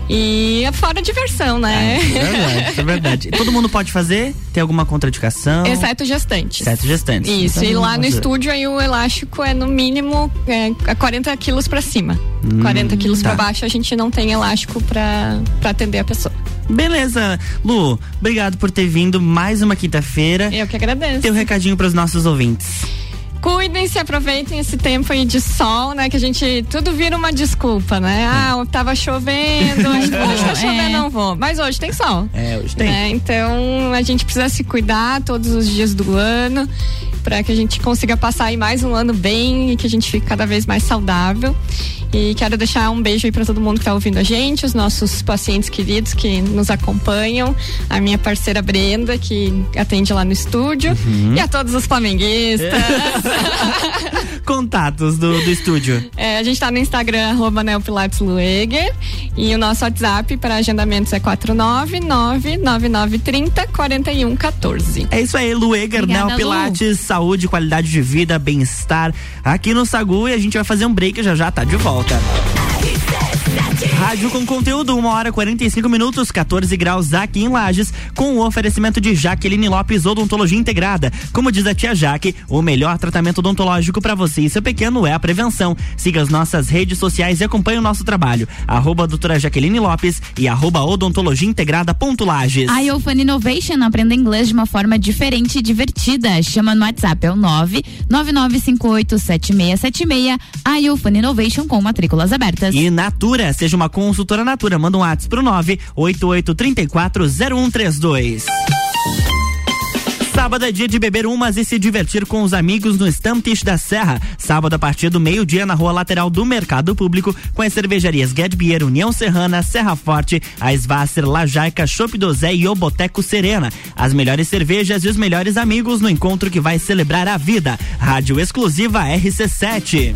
E fora a diversão, né? É verdade, é verdade. Todo mundo pode fazer? Tem alguma contraindicação? Exceto gestantes. Exceto gestantes. Isso, Então, e lá no estúdio aí o elástico é no mínimo é, a 40 quilos pra cima. Hum, 40 quilos tá. pra baixo a gente não tem elástico pra atender a pessoa. Beleza. Lu, obrigado por ter vindo mais uma quinta-feira. Eu que agradeço. Tem um recadinho para os nossos ouvintes. Cuidem-se, aproveitem esse tempo aí de sol, né? Que a gente tudo vira uma desculpa, né? Ah, tava chovendo, [laughs] hoje, hoje tá chovendo, não vou. Mas hoje tem sol. É, hoje tem. né? Então a gente precisa se cuidar todos os dias do ano para que a gente consiga passar aí mais um ano bem e que a gente fique cada vez mais saudável. E quero deixar um beijo aí para todo mundo que tá ouvindo a gente, os nossos pacientes queridos que nos acompanham, a minha parceira Brenda, que atende lá no estúdio, Uhum. e a todos os flamenguistas. [laughs] [laughs] Contatos do, do estúdio. É, a gente tá no Instagram, arroba Neopilates Lueger. E o nosso WhatsApp para agendamentos é 499-9930-4114. É isso aí, Lueger, Obrigada, Neo Pilates, saúde, qualidade de vida, bem-estar. Aqui no Sagu e a gente vai fazer um break já já tá de volta. Rádio com conteúdo, 1 hora 45 minutos, 14 graus aqui em Lages, com o oferecimento de Jaqueline Lopes Odontologia Integrada. Como diz a tia Jaque, o melhor tratamento odontológico para você e seu pequeno é a prevenção. Siga as nossas redes sociais e acompanhe o nosso trabalho. Arroba doutora Jaqueline Lopes e arroba odontologia integrada ponto Lages. A Iofan Innovation aprenda inglês de uma forma diferente e divertida. Chama no WhatsApp, é o 999587676. A Iofan Innovation com matrículas abertas. E Natura, seja uma consultora Natura, manda um WhatsApp pro 988340132. Sábado é dia de beber umas e se divertir com os amigos no Stamptish da Serra. Sábado a partir do meio-dia na rua lateral do Mercado Público, com as cervejarias Get Beer, União Serrana, Serra Forte, a Svasser, Lajaica, Chopp do Zé e o Boteco Serena. As melhores cervejas e os melhores amigos no encontro que vai celebrar a vida. Rádio exclusiva RC7.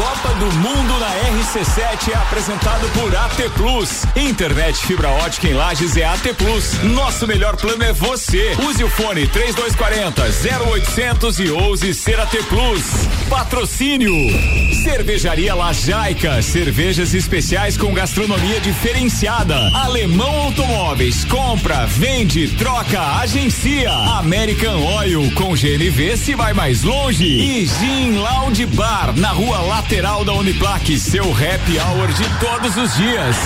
Copa do Mundo na RC7 é apresentado por AT Plus. Internet fibra ótica em Lages é AT Plus. Nosso melhor plano é você. Use o fone 3240 0800 e ouse ser AT Plus. Patrocínio. Cervejaria Lajaica. Cervejas especiais com gastronomia diferenciada. Alemão Automóveis. Compra, vende, troca, agencia. American Oil. Com GNV se vai mais longe. E Gin Lounge Bar. Na rua lateral da Uniplaque. Seu happy hour de todos os dias.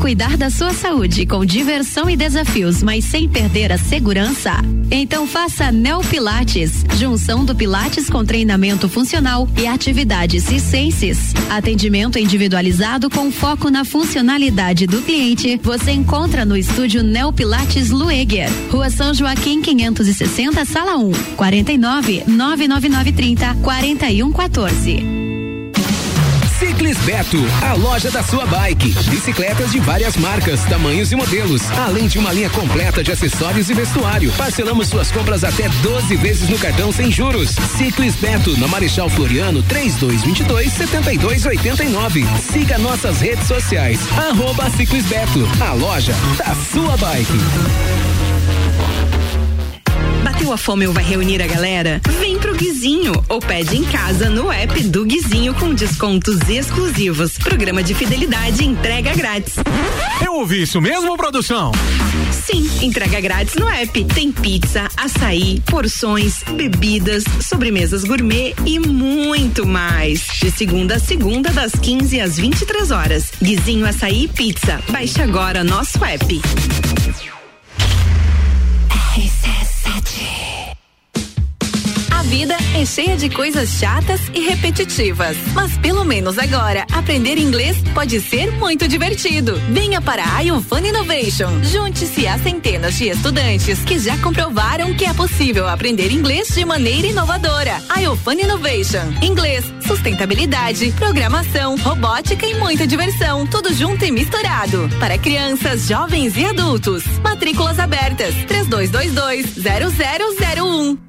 Cuidar da sua saúde com diversão e desafios, mas sem perder a segurança? Então faça Neo Pilates, junção do Pilates com treinamento funcional e atividades circenses. Atendimento individualizado com foco na funcionalidade do cliente. Você encontra no estúdio Neo Pilates Lueger, Rua São Joaquim 560, Sala 1, 49 99930 4114. Ciclis Beto, a loja da sua bike. Bicicletas de várias marcas, tamanhos e modelos, além de uma linha completa de acessórios e vestuário. Parcelamos suas compras até 12 vezes no cartão sem juros. Ciclis Beto, na Marechal Floriano, 3222 7289. Siga nossas redes sociais. Arroba Ciclis Beto, a loja da sua bike. Sua fome vai reunir a galera? Vem pro Guizinho ou pede em casa no app do Guizinho com descontos exclusivos. Programa de fidelidade entrega grátis. Eu ouvi isso mesmo, produção? Sim, entrega grátis no app. Tem pizza, açaí, porções, bebidas, sobremesas gourmet e muito mais. De segunda a segunda, das 15 às 23 horas. Guizinho Açaí e Pizza. Baixe agora nosso app. A vida é cheia de coisas chatas e repetitivas. Mas pelo menos agora, aprender inglês pode ser muito divertido. Venha para a iFun Innovation. Junte-se a centenas de estudantes que já comprovaram que é possível aprender inglês de maneira inovadora. iFun Innovation. Inglês, sustentabilidade, programação, robótica e muita diversão. Tudo junto e misturado. Para crianças, jovens e adultos. Matrículas abertas. 3222 0001.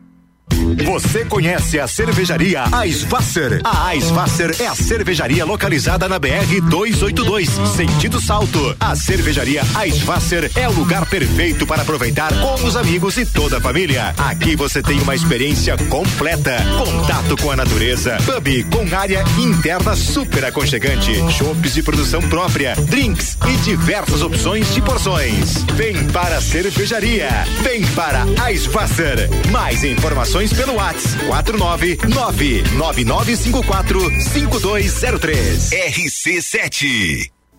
Você conhece a cervejaria Eisvasser? A Eisvasser é a cervejaria localizada na BR 282, sentido Salto. A cervejaria Eisvasser é o lugar perfeito para aproveitar com os amigos e toda a família. Aqui você tem uma experiência completa, contato com a natureza, pub com área interna super aconchegante, chopes de produção própria, drinks e diversas opções de porções. Vem para a cervejaria, vem para Eisvasser. Mais informações pelo WhatsApp 49999545203. RC7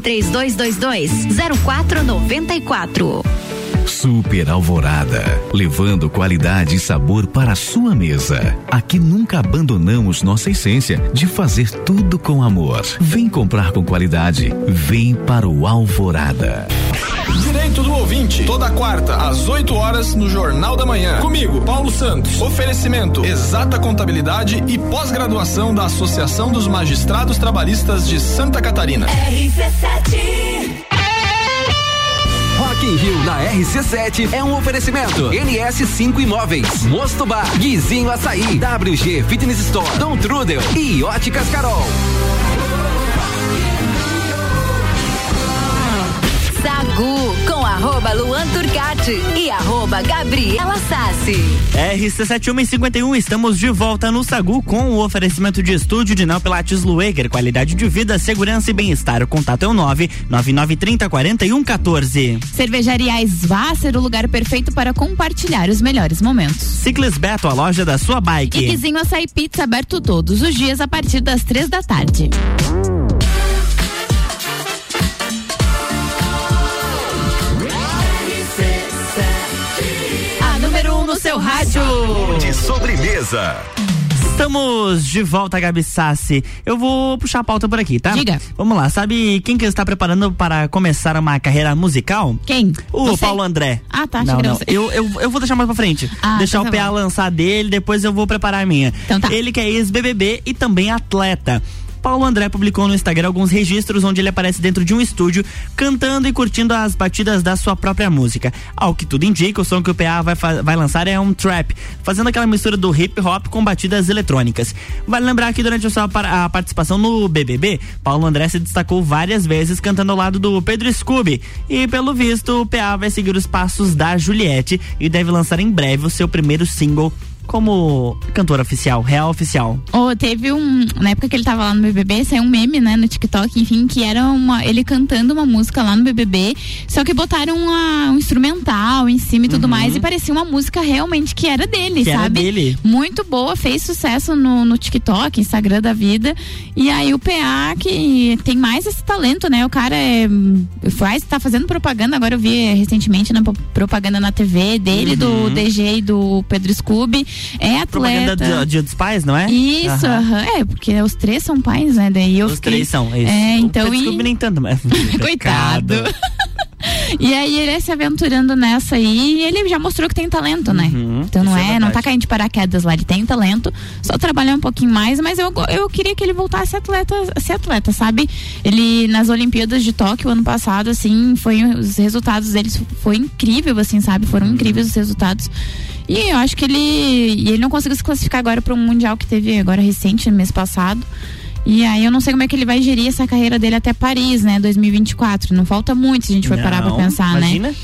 3222 0494. Super Alvorada, levando qualidade e sabor para a sua mesa. Aqui nunca abandonamos nossa essência de fazer tudo com amor. Vem comprar com qualidade, vem para o Alvorada. Direito do ouvinte, toda quarta às 8 horas no Jornal da Manhã. Comigo, Paulo Santos. Oferecimento: Exata Contabilidade e pós-graduação da Associação dos Magistrados Trabalhistas de Santa Catarina. Rock in Rio na RC7 é um oferecimento. NS5 Imóveis, Mosto Bar, Guizinho Açaí, WG Fitness Store, Dom Trudel e Óticas Carol. Com arroba Luan Turcati e arroba Gabriela Sassi. RC7151, estamos de volta no Sagu com o oferecimento de estúdio de Neopilates Lueger, qualidade de vida, segurança e bem-estar. O contato é o 99930 4114. Cervejaria Svasser, o lugar perfeito para compartilhar os melhores momentos. Ciclis Beto, a loja da sua bike. E Guizinho Açaí Pizza aberto todos os dias a partir das três da tarde. Rádio. De sobremesa. Estamos de volta, Gabi Sassi. Eu vou puxar a pauta por aqui, tá? Diga. Vamos lá. Sabe quem que está preparando para começar uma carreira musical? Quem? O Você? Paulo André. Ah, tá. Não, não. você. Eu, eu, eu vou deixar mais pra frente. Ah, deixar então o tá PA bom. lançar dele, depois eu vou preparar a minha. Então tá. Ele que é ex-BBB e também atleta. Paulo André publicou no Instagram alguns registros onde ele aparece dentro de um estúdio cantando e curtindo as batidas da sua própria música. Ao que tudo indica, o som que o PA vai, vai lançar é um trap, fazendo aquela mistura do hip hop com batidas eletrônicas. Vale lembrar que durante a sua a participação no BBB, Paulo André se destacou várias vezes cantando ao lado do Pedro Scooby. E pelo visto, o PA vai seguir os passos da Juliette e deve lançar em breve o seu primeiro single como cantor oficial, real oficial. Oh, teve um. Na época que ele tava lá no BBB, saiu um meme, né, no TikTok, enfim, que era uma, ele cantando uma música lá no BBB, só que botaram uma- um instrumental em cima e tudo mais, e parecia uma música realmente que era dele, Que era sabe? dele. Muito boa, fez sucesso no, no TikTok, Instagram da vida. E aí o PA, que tem mais esse talento, né? O cara é. Faz, tá fazendo propaganda, agora eu vi recentemente na pro- propaganda na TV dele, Uhum. do DG e do Pedro Scooby. É atleta. Propaganda do Dia dos Pais, não é? Isso, é, porque os três são pais, né? Daí eu Os fiquei- três são, isso. É, O então. Pedro e- nem tanto, mas. [laughs] Coitado. E aí ele é se aventurando nessa aí e ele já mostrou que tem talento, né? então não é é, não tá caindo de paraquedas lá, ele tem talento, só trabalhar um pouquinho mais, mas eu, eu queria que ele voltasse atleta, a ser atleta, sabe? Ele nas Olimpíadas de Tóquio ano passado, assim, foi os resultados deles foi incrível, assim, sabe? Foram incríveis os resultados. E eu acho que ele ele não conseguiu se classificar agora para um mundial que teve agora recente, no mês passado. E aí eu não sei como é que ele vai gerir essa carreira dele até Paris, né, 2024. Não falta muito se a gente for parar pra Não, pensar, imagina. né?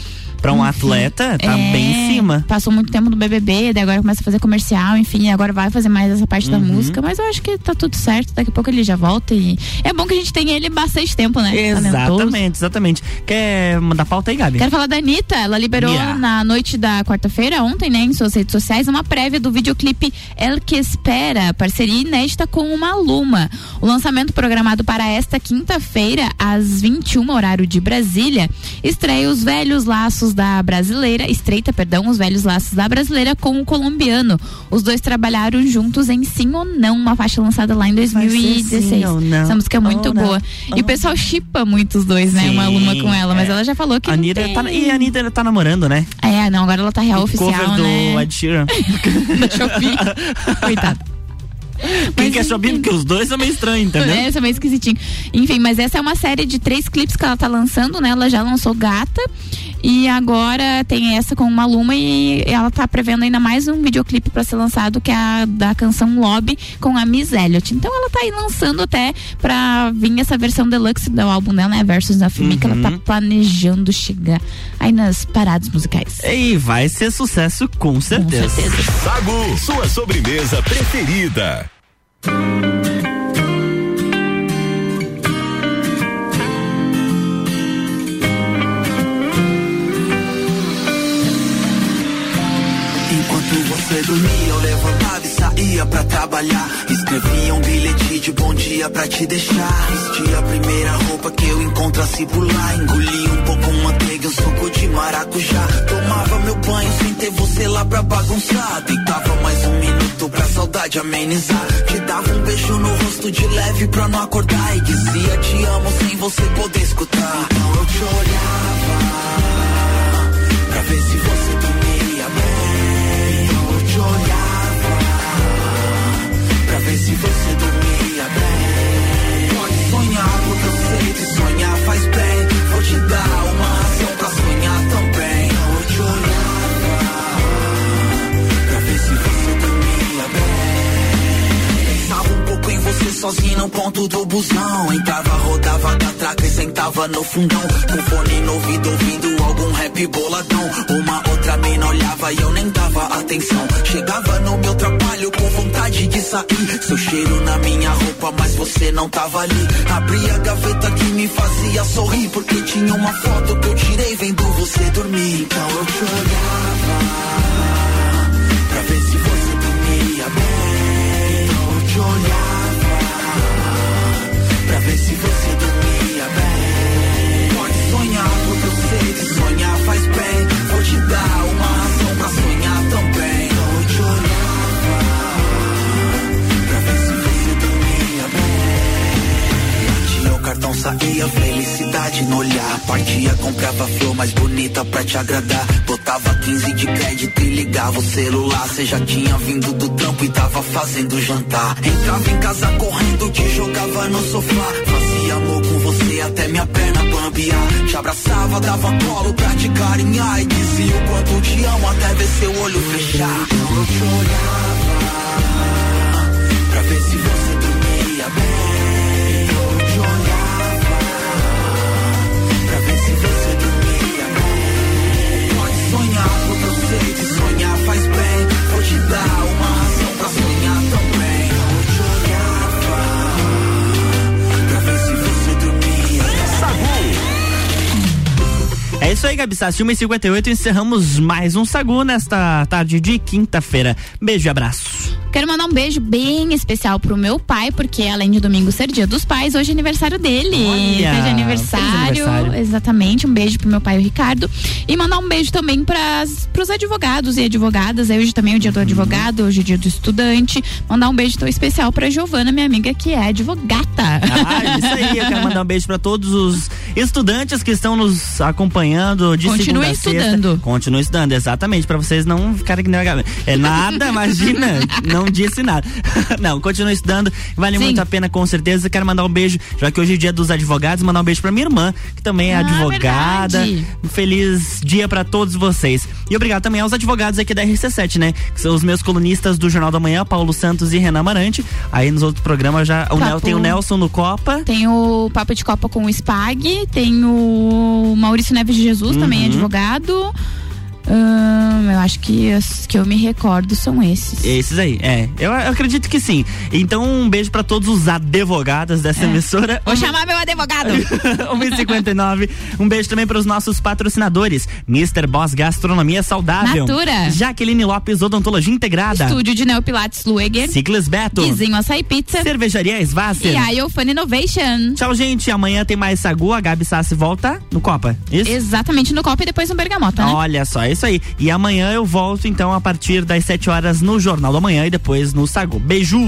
Pra um Enfim, atleta, tá é, bem em cima. Passou muito tempo no BBB, daí agora começa a fazer comercial, enfim, agora vai fazer mais essa parte da Uhum. música, mas eu acho que tá tudo certo, daqui a pouco ele já volta e é bom que a gente tenha ele bastante tempo, né? Talentoso. Exatamente, exatamente. Quer mandar pauta aí, Gabi? Quero falar da Anitta. Ela liberou Yeah. na noite da quarta-feira, ontem, né, em suas redes sociais, uma prévia do videoclipe El Que Espera, parceria inédita com uma Luma. O lançamento programado para esta quinta-feira, às 21 horário de Brasília, estreia os velhos laços da brasileira, estreita, perdão, os velhos laços da brasileira com o colombiano. Os dois trabalharam juntos em Sim ou Não, uma faixa lançada lá em Vai ser 2016. sim ou não? Essa música é muito não? boa. E o pessoal chipa muito os dois, né? Uma Sim, Luma com ela, mas é. ela já falou que A Anitta tem- tá, e a Anitta tá namorando, né? É, não, agora ela tá real O oficial, cover do né? Ed Sheeran. [laughs] da Shopee. Coitada. Quem quer Shopee? Porque os dois são meio estranhos, entendeu? É, é meio esquisitinho. Enfim, mas essa é uma série de três clipes que ela tá lançando, né? Ela já lançou Gata e agora tem essa com uma Luma e ela tá prevendo ainda mais um videoclipe pra ser lançado que é a da canção Lobby com a Miss Elliott. Então ela tá aí lançando até pra vir essa versão deluxe do álbum dela, né? Versus of Me, que ela tá planejando chegar aí nas paradas musicais. E vai ser sucesso com certeza. Sagu, sua sobremesa preferida. Você dormia, eu levantava e saía pra trabalhar. Escrevia um bilhete de bom dia pra te deixar. Vestia a primeira roupa que eu encontrasse por lá. Engoli um pouco manteiga um suco de maracujá. Tomava meu banho sem ter você lá pra bagunçar. Deitava mais um minuto pra saudade amenizar. Te dava um beijo no rosto de leve pra não acordar. E dizia te amo sem você poder escutar. Então eu te olhava pra ver se você dormia ver se você dormia bem. Pode sonhar, porque eu sei que sonhar faz bem. Vou te dar uma razão pra sonhar também. Eu te olhava pra ver se você dormia bem. Pensava um pouco em você sozinho no ponto do busão. Entrava, rodava da traca e sentava no fundão. Com fone no ouvido, ouvindo algum rap boladão. Uma outra mina olhava e eu nem dava atenção. Chegava no meu trabalho com vontade de sair. Seu cheiro na minha roupa, mas você não tava ali. Abri a gaveta que me fazia sorrir. Porque tinha uma foto que eu tirei vendo você dormir. Então eu te olhava pra ver se você dormia bem. Então eu te olhava bem. Batia o cartão, saía felicidade no olhar. Partia, comprava flor mais bonita pra te agradar. Botava 15 de crédito e ligava o celular. Cê já tinha vindo do trampo e tava fazendo jantar. Entrava em casa correndo, te jogava no sofá. Fazia amor com você até minha perna bambear. Te abraçava, dava colo pra te carinhar. E dizia o quanto te amo até ver seu olho fechar. Então eu te olhava pra ver se você dormia bem. Te dar uma razão pra sonhar também. Eu te olhava pra ver se você dormia bem. É isso aí, Gabi Sassi. 1h58 encerramos mais um Sagu nesta tarde de quinta-feira. Beijo e abraço. Quero mandar um beijo bem especial pro meu pai, porque além de domingo ser dia dos pais, hoje é aniversário dele. Olha, aniversário, aniversário. Exatamente. Um beijo pro meu pai, o Ricardo. E mandar um beijo também pras, pros advogados e advogadas. Hoje também é o dia do advogado, hoje é o dia do estudante. Mandar um beijo tão especial pra Giovana, minha amiga, que é advogata. Ah, isso aí. Eu quero mandar um beijo pra todos os Estudantes que estão nos acompanhando de Continue segunda a sexta. estudando. Continue estudando, exatamente, pra vocês não ficarem. É nada, imagina, não [laughs] disse nada. [laughs] Não, continue estudando, vale Sim. muito a pena com certeza. Quero mandar um beijo, já que hoje é dia dos advogados, mandar um beijo pra minha irmã, que também é Ah, advogada. verdade. Um feliz dia pra todos vocês. E obrigado também aos advogados aqui da RC7, né? Que são os meus colunistas do Jornal da Manhã, Paulo Santos e Renan Marante. Aí nos outros programas já. O Nel, tem o Nelson no Copa. Tem o Papo de Copa com o Spag, tem o Maurício Neves de Jesus, também Uhum. advogado. Ahn, eu acho que os que eu me recordo são esses. Esses aí, é. Eu, eu acredito que sim. Então, um beijo pra todos os advogados dessa emissora. Vou chamar meu advogado. [laughs] 1h59. Um beijo também para os nossos patrocinadores: Mr. Boss Gastronomia Saudável. Natura. Jaqueline Lopes Odontologia Integrada. Estúdio de Neopilates Lueger. Ciclis Beto. Guizinho Açaí Pizza. Cervejaria Svasser. E a Iofan Innovation. Tchau, gente. Amanhã tem mais Sagu. A Gabi Sassi volta no Copa. Isso? Exatamente no Copa e depois no Bergamota, né? Olha só, é isso aí. E amanhã eu volto então a partir das 7 horas no Jornal da Manhã e depois no Sagu. Beijo!